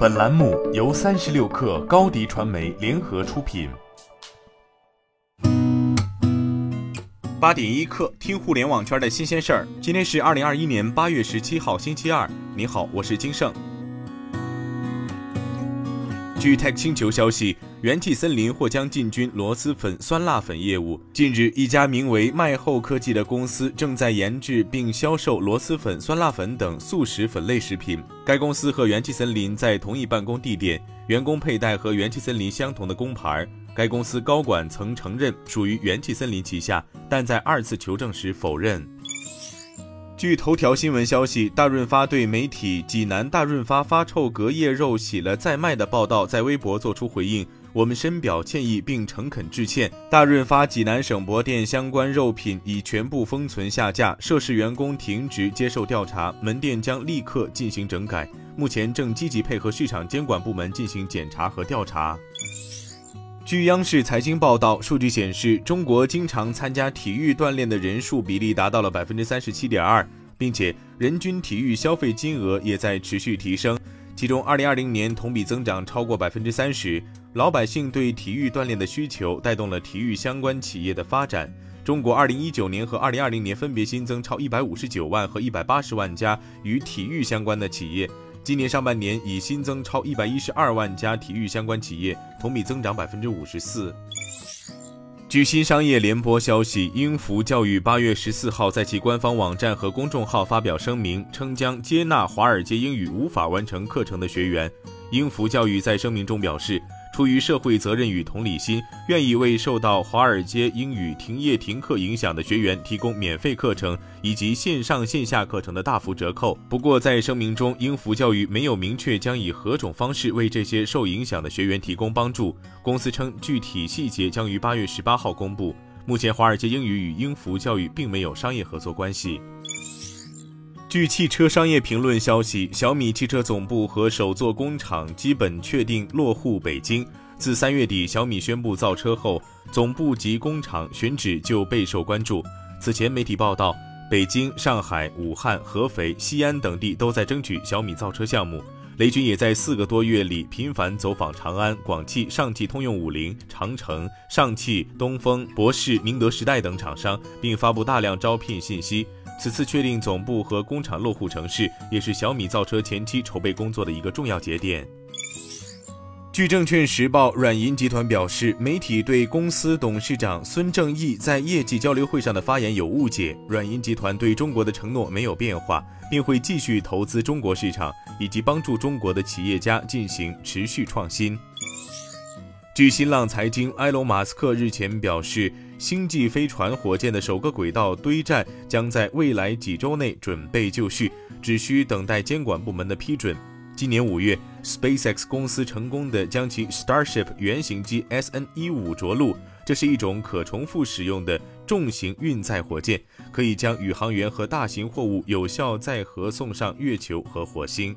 本栏目由三十六氪高低传媒联合出品。八点一刻，听互联网圈的新鲜事儿。今天是二零二一年八月十七号，星期二。你好，我是金盛。据 Tech 星球消息，元气森林或将进军螺蛳粉、酸辣粉业务。近日，一家名为麦后科技的公司正在研制并销售螺蛳粉、酸辣粉等速食粉类食品。该公司和元气森林在同一办公地点，员工佩戴和元气森林相同的工牌。该公司高管曾承认属于元气森林旗下，但在二次求证时否认。据头条新闻消息，大润发对媒体“济南大润发发臭隔夜肉洗了再卖”的报道在微博作出回应，我们深表歉意并诚恳致歉。大润发济南省博店相关肉品已全部封存下架，涉事员工停职接受调查，门店将立刻进行整改，目前正积极配合市场监管部门进行检查和调查。据央视财经报道，数据显示，中国经常参加体育锻炼的人数比例达到了百分之三十七点二，并且人均体育消费金额也在持续提升。其中，二零二零年同比增长超过百分之三十。老百姓对体育锻炼的需求带动了体育相关企业的发展。中国二零一九年和二零二零年分别新增超一百五十九万和一百八十万家与体育相关的企业。今年上半年已新增超一百一十二万家体育相关企业，同比增长百分之五十四。据新商业联播消息，英孚教育八月十四号在其官方网站和公众号发表声明，称将接纳华尔街英语无法完成课程的学员。英孚教育在声明中表示。出于社会责任与同理心，愿意为受到华尔街英语停业停课影响的学员提供免费课程以及线上线下课程的大幅折扣。不过，在声明中，英孚教育没有明确将以何种方式为这些受影响的学员提供帮助。公司称，具体细节将于八月十八号公布。目前，华尔街英语与英孚教育并没有商业合作关系。据汽车商业评论消息，小米汽车总部和首座工厂基本确定落户北京。自三月底小米宣布造车后，总部及工厂选址就备受关注。此前媒体报道，北京、上海、武汉、合肥、西安等地都在争取小米造车项目。雷军也在四个多月里频繁走访长安、广汽、上汽通用五菱、长城、上汽、东风、博世、宁德时代等厂商，并发布大量招聘信息。此次确定总部和工厂落户城市，也是小米造车前期筹备工作的一个重要节点。据证券时报，软银集团表示，媒体对公司董事长孙正义在业绩交流会上的发言有误解。软银集团对中国的承诺没有变化，并会继续投资中国市场，以及帮助中国的企业家进行持续创新。据新浪财经，埃隆·马斯克日前表示，星际飞船火箭的首个轨道堆栈将在未来几周内准备就绪，只需等待监管部门的批准。今年五月，SpaceX 公司成功的将其 Starship 原型机 SN-15 着陆，这是一种可重复使用的重型运载火箭，可以将宇航员和大型货物有效载荷送上月球和火星。